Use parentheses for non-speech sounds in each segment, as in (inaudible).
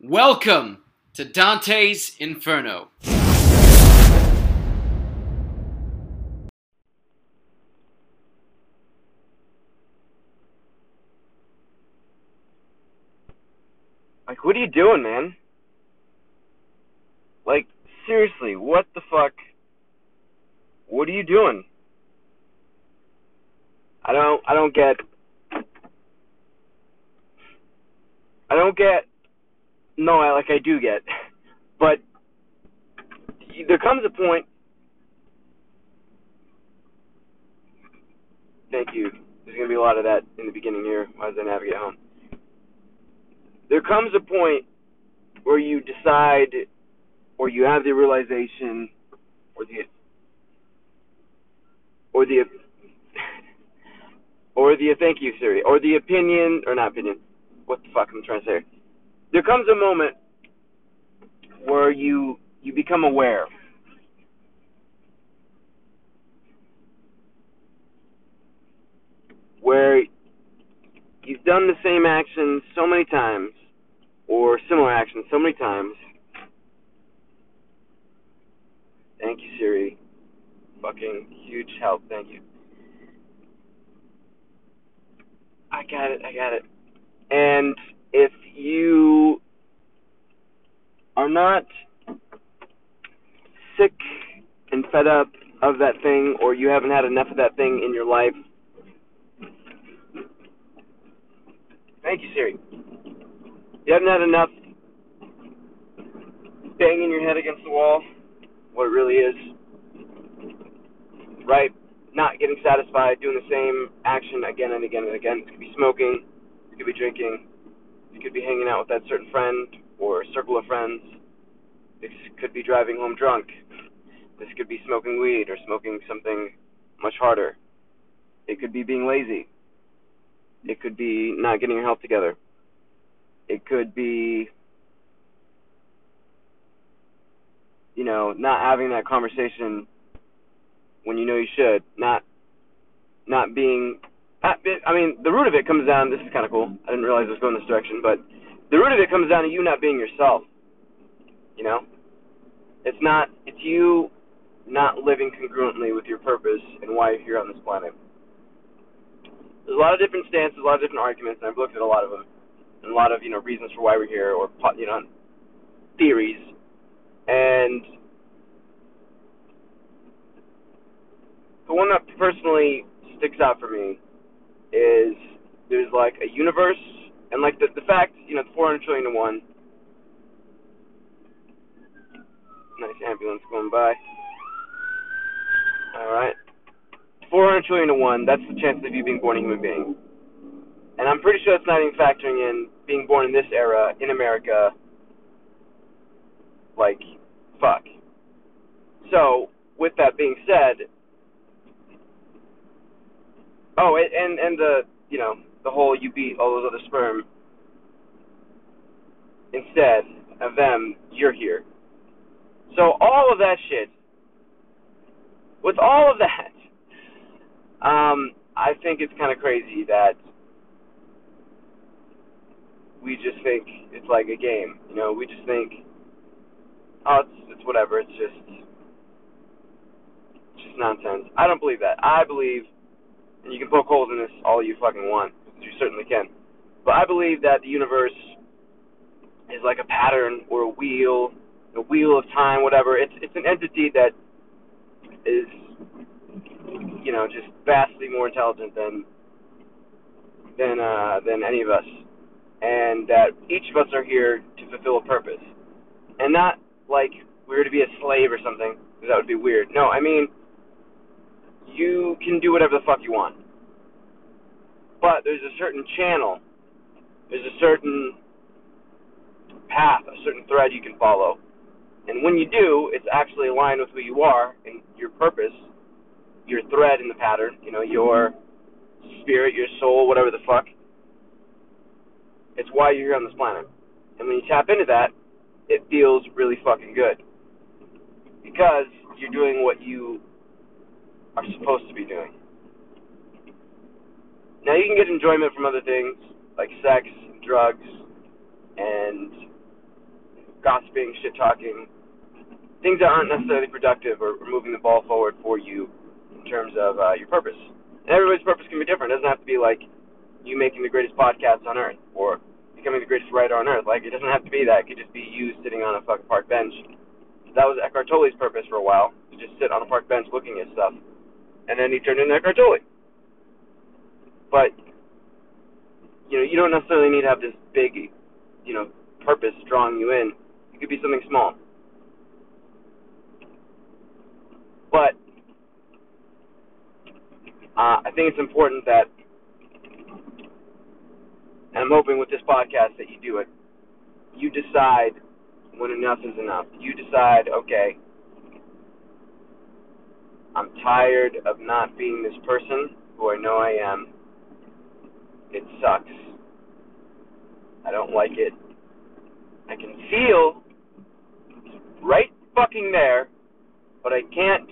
Welcome to Dante's Inferno. Like, what are you doing, man? Like, seriously, what the fuck? What are you doing? I don't, I don't get. I don't get. No, I like I do get, but there comes a point. Thank you. There's gonna be a lot of that in the beginning here as I navigate home. There comes a point where you decide, or you have the realization, or the, or the, or the thank you Siri, or the opinion, or not opinion. What the fuck am I'm trying to say? There comes a moment where you you become aware. Where you've done the same action so many times, or similar action so many times. Thank you, Siri. Fucking huge help. Thank you. I got it. I got it. And if you are not sick and fed up of that thing, or you haven't had enough of that thing in your life, thank you, Siri. You haven't had enough banging your head against the wall, what it really is, right? Not getting satisfied, doing the same action again and again and again. It could be smoking, it could be drinking, it could be hanging out with that certain friend or circle of friends. This could be driving home drunk. This could be smoking weed or smoking something much harder. It could be being lazy. It could be not getting your health together. It could be, you know, not having that conversation when you know you should. Not, not being. I mean, the root of it comes down. This is kind of cool. I didn't realize I was going this direction, but the root of it comes down to you not being yourself. You know, it's not. It's you not living congruently with your purpose and why you're here on this planet. There's a lot of different stances, a lot of different arguments, and I've looked at a lot of them, and a lot of you know reasons for why we're here, or you know theories, and the one that personally sticks out for me is there's like a universe, and like the the fact you know 400 trillion to one. Nice ambulance going by. All right. 400 trillion to 1, that's the chance of you being born a human being. And I'm pretty sure that's not even factoring in being born in this era in America. Like, fuck. So, with that being said, oh, and and the you know the whole you beat all those other sperm. Instead of them, you're here. So all of that shit. With all of that, um, I think it's kind of crazy that we just think it's like a game. You know, we just think, oh, it's it's whatever. It's just it's just nonsense. I don't believe that. I believe, and you can poke holes in this all you fucking want. You certainly can. But I believe that the universe is like a pattern or a wheel, a wheel of time, whatever. It's it's an entity that is you know, just vastly more intelligent than than uh, than any of us, and that each of us are here to fulfill a purpose, and not like we're to be a slave or something. That would be weird. No, I mean, you can do whatever the fuck you want, but there's a certain channel, there's a certain path, a certain thread you can follow, and when you do, it's actually aligned with who you are and your purpose your thread in the pattern, you know, your spirit, your soul, whatever the fuck. It's why you're here on this planet. And when you tap into that, it feels really fucking good. Because you're doing what you are supposed to be doing. Now you can get enjoyment from other things like sex, drugs, and gossiping, shit talking, things that aren't necessarily productive or, or moving the ball forward for you in terms of uh, your purpose. And everybody's purpose can be different. It doesn't have to be like you making the greatest podcast on earth or becoming the greatest writer on earth. Like it doesn't have to be that. It could just be you sitting on a fucking park bench. That was Eckhart Tolle's purpose for a while, to just sit on a park bench looking at stuff. And then he turned into Eckhart Tolle. But you know, you don't necessarily need to have this big, you know, purpose drawing you in. It could be something small. But uh, I think it's important that, and I'm hoping with this podcast that you do it, you decide when enough is enough. You decide, okay, I'm tired of not being this person who I know I am. It sucks. I don't like it. I can feel right fucking there, but I can't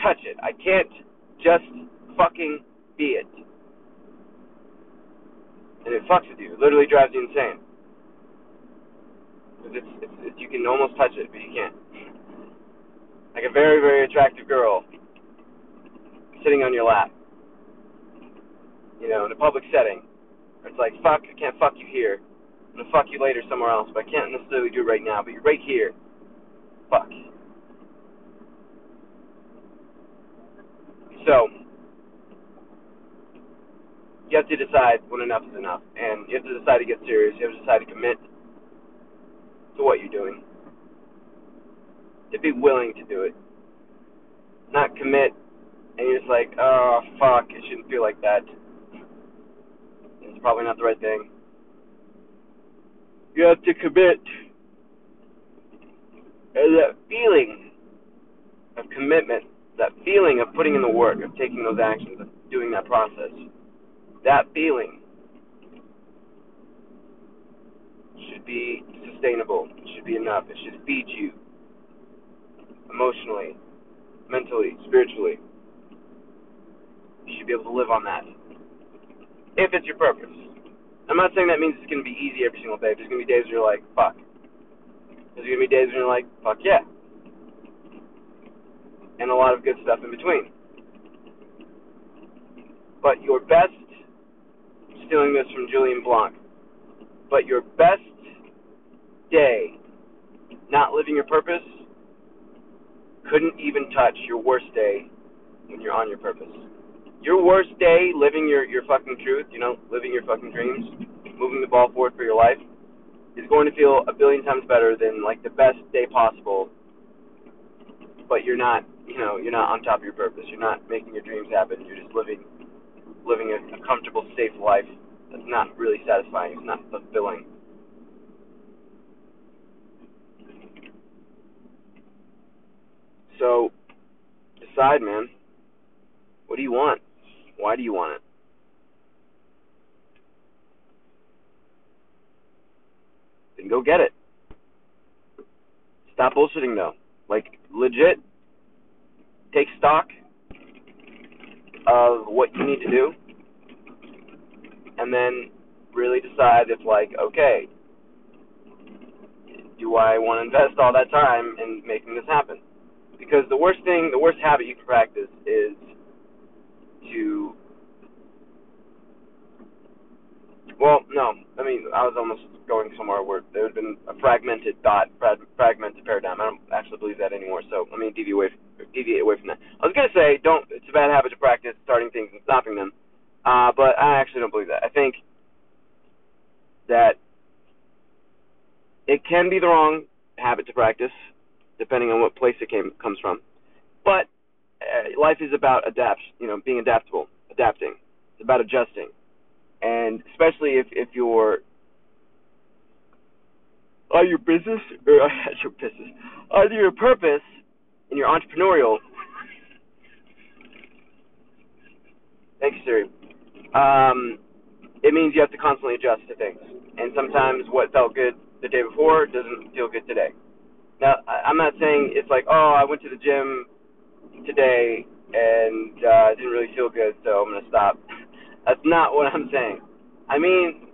touch it. I can't just fucking be it. And it fucks with you. It literally drives you insane. Because it's, it's, it's, you can almost touch it, but you can't. Like a very, very attractive girl sitting on your lap. You know, in a public setting. It's like, fuck, I can't fuck you here. I'm gonna fuck you later somewhere else, but I can't necessarily do it right now, but you're right here. Fuck. So, you have to decide when enough is enough. And you have to decide to get serious. You have to decide to commit to what you're doing. To be willing to do it. Not commit and you're just like, oh, fuck, it shouldn't feel like that. It's probably not the right thing. You have to commit. And that feeling of commitment, that feeling of putting in the work, of taking those actions, of doing that process, that feeling should be sustainable. It should be enough. It should feed you emotionally, mentally, spiritually. You should be able to live on that. If it's your purpose. I'm not saying that means it's going to be easy every single day. There's going to be days where you're like, fuck. There's going to be days when you're like, fuck yeah. And a lot of good stuff in between. But your best, stealing this from Julien Blanc, but your best day not living your purpose couldn't even touch your worst day when you're on your purpose your worst day living your your fucking truth, you know, living your fucking dreams, moving the ball forward for your life, is going to feel a billion times better than like the best day possible. But you're not, you know, you're not on top of your purpose. You're not making your dreams happen. You're just living living a, a comfortable, safe life that's not really satisfying. It's not fulfilling. So decide, man. What do you want? Why do you want it? Then go get it. Stop bullshitting though. Like legit take stock of what you need to do and then really decide if like okay do I want to invest all that time in making this happen? Because the worst thing, the worst habit you can practice is to well, no. I mean, I was almost going somewhere where there have been a fragmented thought, fragmented paradigm. I don't actually believe that anymore. So let me deviate away, deviate away from that. I was gonna say, don't. It's a bad habit to practice starting things and stopping them. Uh, but I actually don't believe that. I think that it can be the wrong habit to practice, depending on what place it came comes from. But uh, life is about adapt, you know, being adaptable, adapting. It's about adjusting, and especially if if you're on your business or (laughs) your business, either your purpose and your entrepreneurial. Thanks, Siri. Um, it means you have to constantly adjust to things, and sometimes what felt good the day before doesn't feel good today. Now, I'm not saying it's like, oh, I went to the gym today and uh, didn't really feel good, so I'm gonna stop. (laughs) That's not what I'm saying. I mean,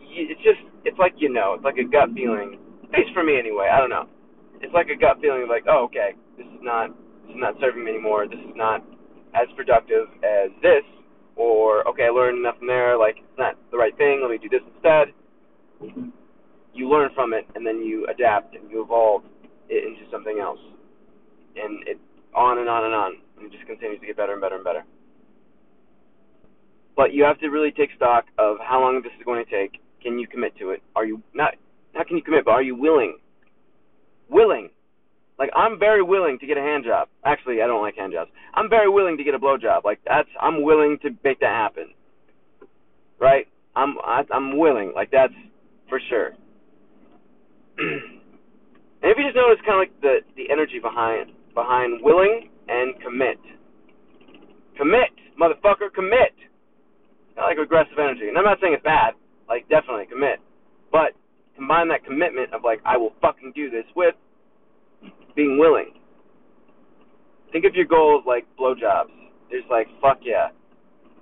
it's just it's like you know, it's like a gut feeling At least for me, anyway. I don't know. It's like a gut feeling of like, oh, okay, this is not this is not serving me anymore. This is not as productive as this, or okay, I learned enough from there. Like it's not the right thing. Let me do this instead. You learn from it, and then you adapt and you evolve into something else, and it on and on and on, and it just continues to get better and better and better. But you have to really take stock of how long this is going to take. Can you commit to it? Are you not? Not can you commit, but are you willing? Willing. Like I'm very willing to get a hand job. Actually, I don't like hand jobs. I'm very willing to get a blow job. Like that's I'm willing to make that happen. Right? I'm I, I'm willing. Like that's for sure. (clears throat) and if you just notice kind of like the the energy behind behind willing and commit. Commit, motherfucker, commit. I like aggressive energy. And I'm not saying it's bad. Like definitely commit. But combine that commitment of like I will fucking do this with being willing. Think of your goals like blowjobs. It's like fuck yeah.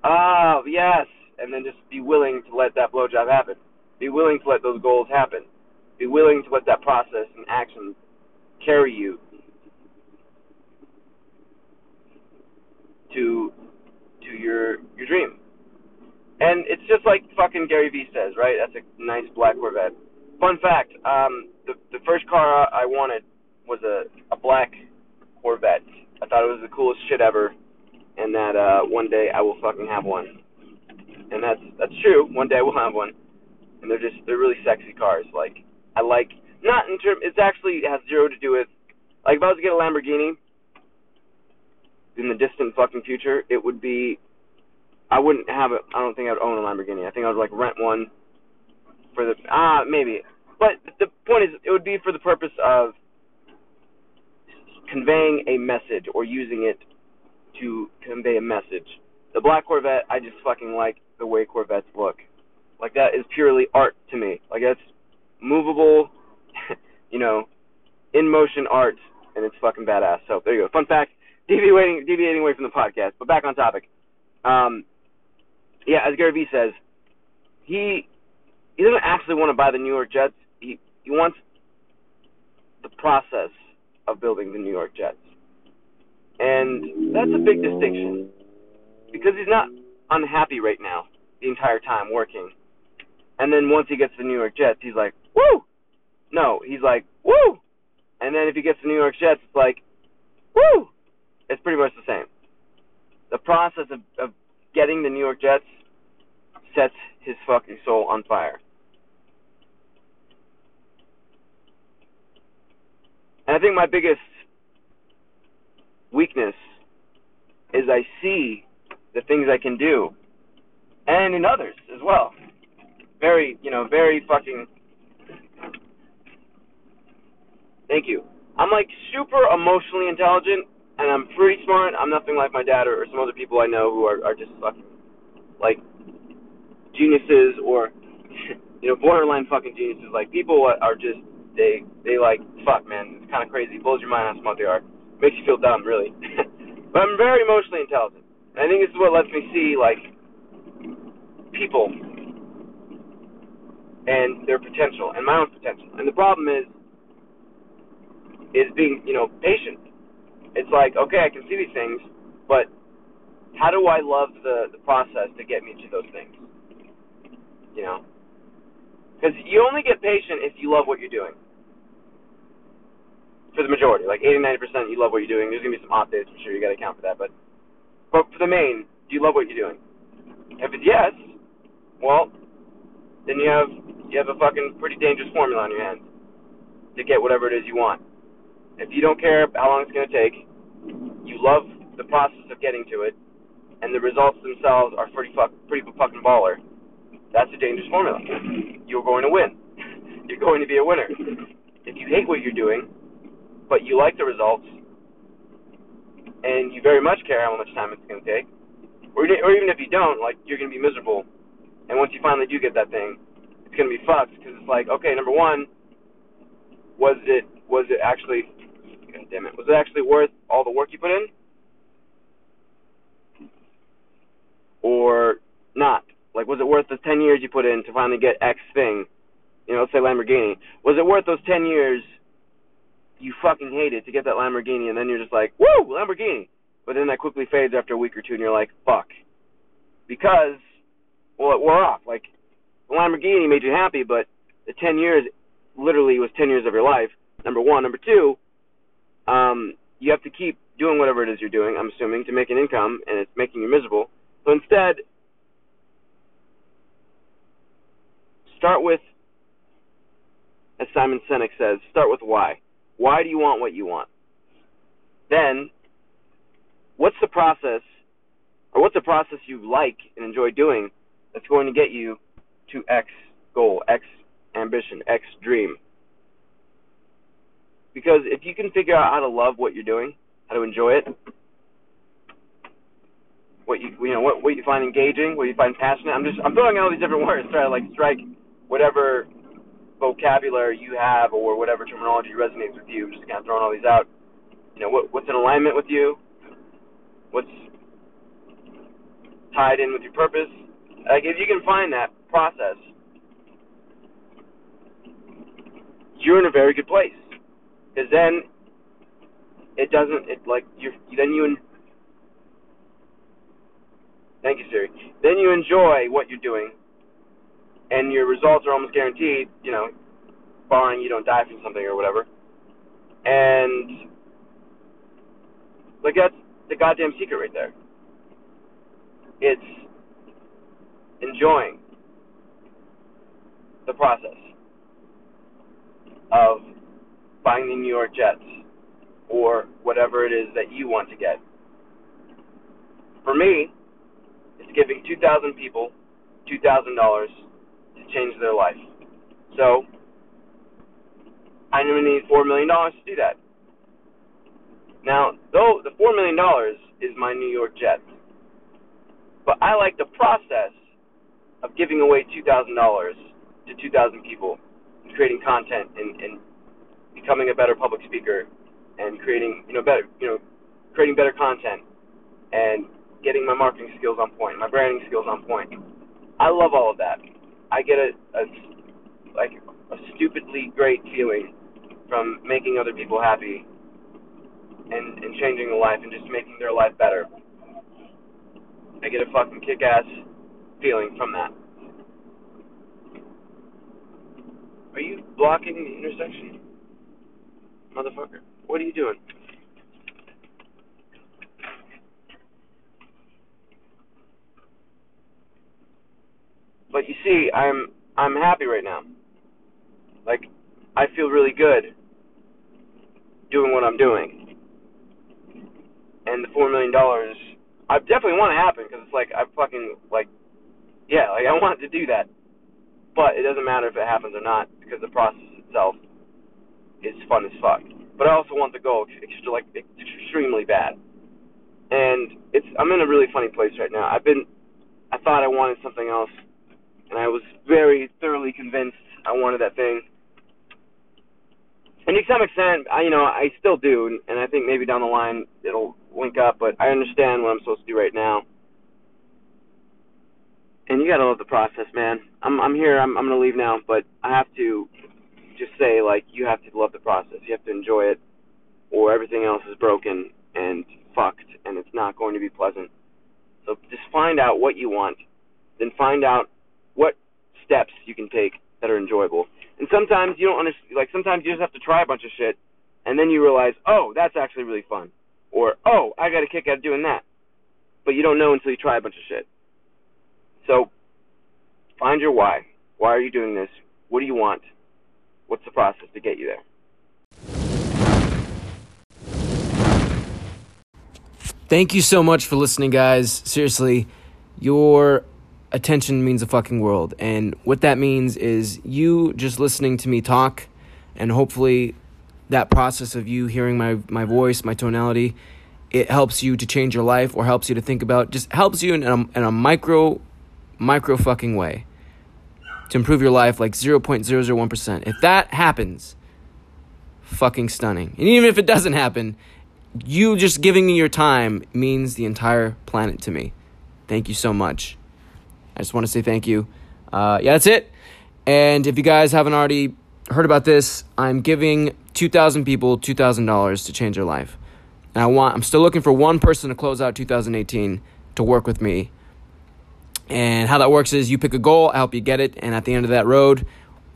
Oh yes, and then just be willing to let that blowjob happen. Be willing to let those goals happen. Be willing to let that process and action carry you to to your your dream. And it's just like fucking Gary Vee says, right? That's a nice black Corvette. Fun fact: um, the the first car I wanted was a a black Corvette. I thought it was the coolest shit ever, and that uh, one day I will fucking have one. And that's that's true. One day I will have one. And they're just they're really sexy cars. Like I like not in term. It's actually it has zero to do with like if I was to get a Lamborghini in the distant fucking future, it would be I wouldn't have it. I don't think I'd own a Lamborghini. I think I would like rent one for the ah maybe. But the point is, it would be for the purpose of conveying a message or using it to convey a message. The black Corvette, I just fucking like the way Corvettes look. Like that is purely art to me. Like that's movable, (laughs) you know, in motion art, and it's fucking badass. So there you go. Fun fact: deviating deviating away from the podcast, but back on topic. Um, yeah, as Gary Vee says, he he doesn't actually want to buy the New York Jets. He he wants the process of building the New York Jets, and that's a big distinction because he's not unhappy right now the entire time working, and then once he gets the New York Jets, he's like, woo. No, he's like, woo. And then if he gets the New York Jets, it's like, woo. It's pretty much the same. The process of, of getting the New York Jets sets his fucking soul on fire. And I think my biggest weakness is I see the things I can do, and in others as well. Very, you know, very fucking. Thank you. I'm like super emotionally intelligent, and I'm pretty smart. I'm nothing like my dad or, or some other people I know who are, are just fucking like geniuses or (laughs) you know borderline fucking geniuses. Like people are just they they like fuck man, it's kind of crazy. Blows your mind how smart they are. Makes you feel dumb, really. (laughs) but I'm very emotionally intelligent, and I think this is what lets me see like people and their potential and my own potential. And the problem is is being you know patient. It's like okay, I can see these things, but how do I love the the process to get me to those things? You know, because you only get patient if you love what you're doing. For the majority, like 80, 90 percent, you love what you're doing. There's gonna be some off days, I'm sure you got to account for that. But, but for the main, do you love what you're doing? If it's yes, well, then you have you have a fucking pretty dangerous formula on your hands to get whatever it is you want. If you don't care how long it's gonna take, you love the process of getting to it, and the results themselves are pretty fuck pretty fucking baller that's a dangerous formula. You're going to win. (laughs) You're going to be a winner. If you hate what you're doing, but you like the results, and you very much care how much time it's going to take, or, or even if you don't, like you're going to be miserable. And once you finally do get that thing, it's going to be fucked because it's like, okay, number one, was it was it actually, God damn it, was it actually worth all the work you put in, or not? Like, was it worth the 10 years you put in to finally get X thing? You know, let's say Lamborghini. Was it worth those 10 years you fucking hate it to get that Lamborghini and then you're just like, woo, Lamborghini. But then that quickly fades after a week or two and you're like, fuck. Because, well, it wore off. Like, the Lamborghini made you happy, but the 10 years literally was 10 years of your life. Number one. Number two, um, you have to keep doing whatever it is you're doing, I'm assuming, to make an income, and it's making you miserable. So instead, start with, as Simon Sinek says, start with why. Why do you want what you want? Then, what's the process, or what's the process you like and enjoy doing that's going to get you to X goal, X ambition, X dream? Because if you can figure out how to love what you're doing, how to enjoy it, what you you know what what you find engaging, what you find passionate. I'm just I'm throwing out all these different (laughs) words, try to like strike whatever vocabulary you have or whatever terminology resonates with you. Just kind of throwing all these out. You know what what's in alignment with you, what's tied in with your purpose. Like if you can find that process, you're in a very good place. Because then it doesn't it like you then you thank you Siri. Then you enjoy what you're doing and your results are almost guaranteed you know barring you don't die from something or whatever. And like that's the goddamn secret right there. It's enjoying the process of buying the New York Jets or whatever it is that you want to get. For me, it's giving 2,000 people $2,000 to change their life. So, I'm going to need $4 million to do that. Now, though the $4 million is my New York Jets, but I like the process of giving away $2,000 to 2,000 people, and creating content and, and becoming a better public speaker and creating you know better you know creating better content and getting my marketing skills on point, my branding skills on point. I love all of that. I get a, a like a stupidly great feeling from making other people happy and and changing their life and just making their life better. I get a fucking kick ass feeling from that. Are you blocking the intersection? Motherfucker. What are you doing? But you see, I'm I'm happy right now. Like I feel really good doing what I'm doing. And the 4 million dollars I definitely want to happen because it's like I fucking like yeah, like I want to do that. But it doesn't matter if it happens or not because the process itself is fun as fuck but I also want the goal extra, like extremely bad. And it's I'm in a really funny place right now. I've been I thought I wanted something else, and I was very thoroughly convinced I wanted that thing. And to some extent, I you know I still do, and I think maybe down the line it'll link up. But I understand what I'm supposed to do right now. And you gotta love the process, man. I'm I'm here. I'm I'm gonna leave now, but I have to say like you have to love the process. You have to enjoy it, or everything else is broken and fucked, and it's not going to be pleasant. So just find out what you want, then find out what steps you can take that are enjoyable. And sometimes you don't understand. Like sometimes you just have to try a bunch of shit, and then you realize, oh, that's actually really fun, or oh, I got a kick out of doing that. But you don't know until you try a bunch of shit. So find your why. Why are you doing this? What do you want? What's the process to get you there? Thank you so much for listening, guys. Seriously, your attention means a fucking world. And what that means is you just listening to me talk, and hopefully that process of you hearing my, my voice, my tonality, it helps you to change your life or helps you to think about, just helps you in a, in a micro, micro fucking way to improve your life like 0.001%. If that happens, fucking stunning. And even if it doesn't happen, you just giving me your time means the entire planet to me. Thank you so much. I just want to say thank you. Uh, yeah, that's it. And if you guys haven't already heard about this, I'm giving 2,000 people $2,000 to change their life. And I want I'm still looking for one person to close out 2018 to work with me. And how that works is you pick a goal, I help you get it, and at the end of that road,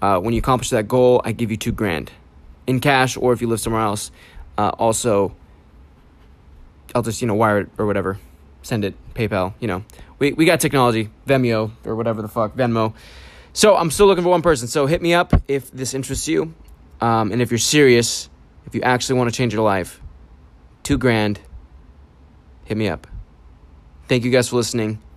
uh, when you accomplish that goal, I give you two grand in cash, or if you live somewhere else, uh, also I'll just you know wire it or whatever, send it PayPal. You know, we we got technology, Venmo or whatever the fuck Venmo. So I'm still looking for one person. So hit me up if this interests you, um, and if you're serious, if you actually want to change your life, two grand. Hit me up. Thank you guys for listening.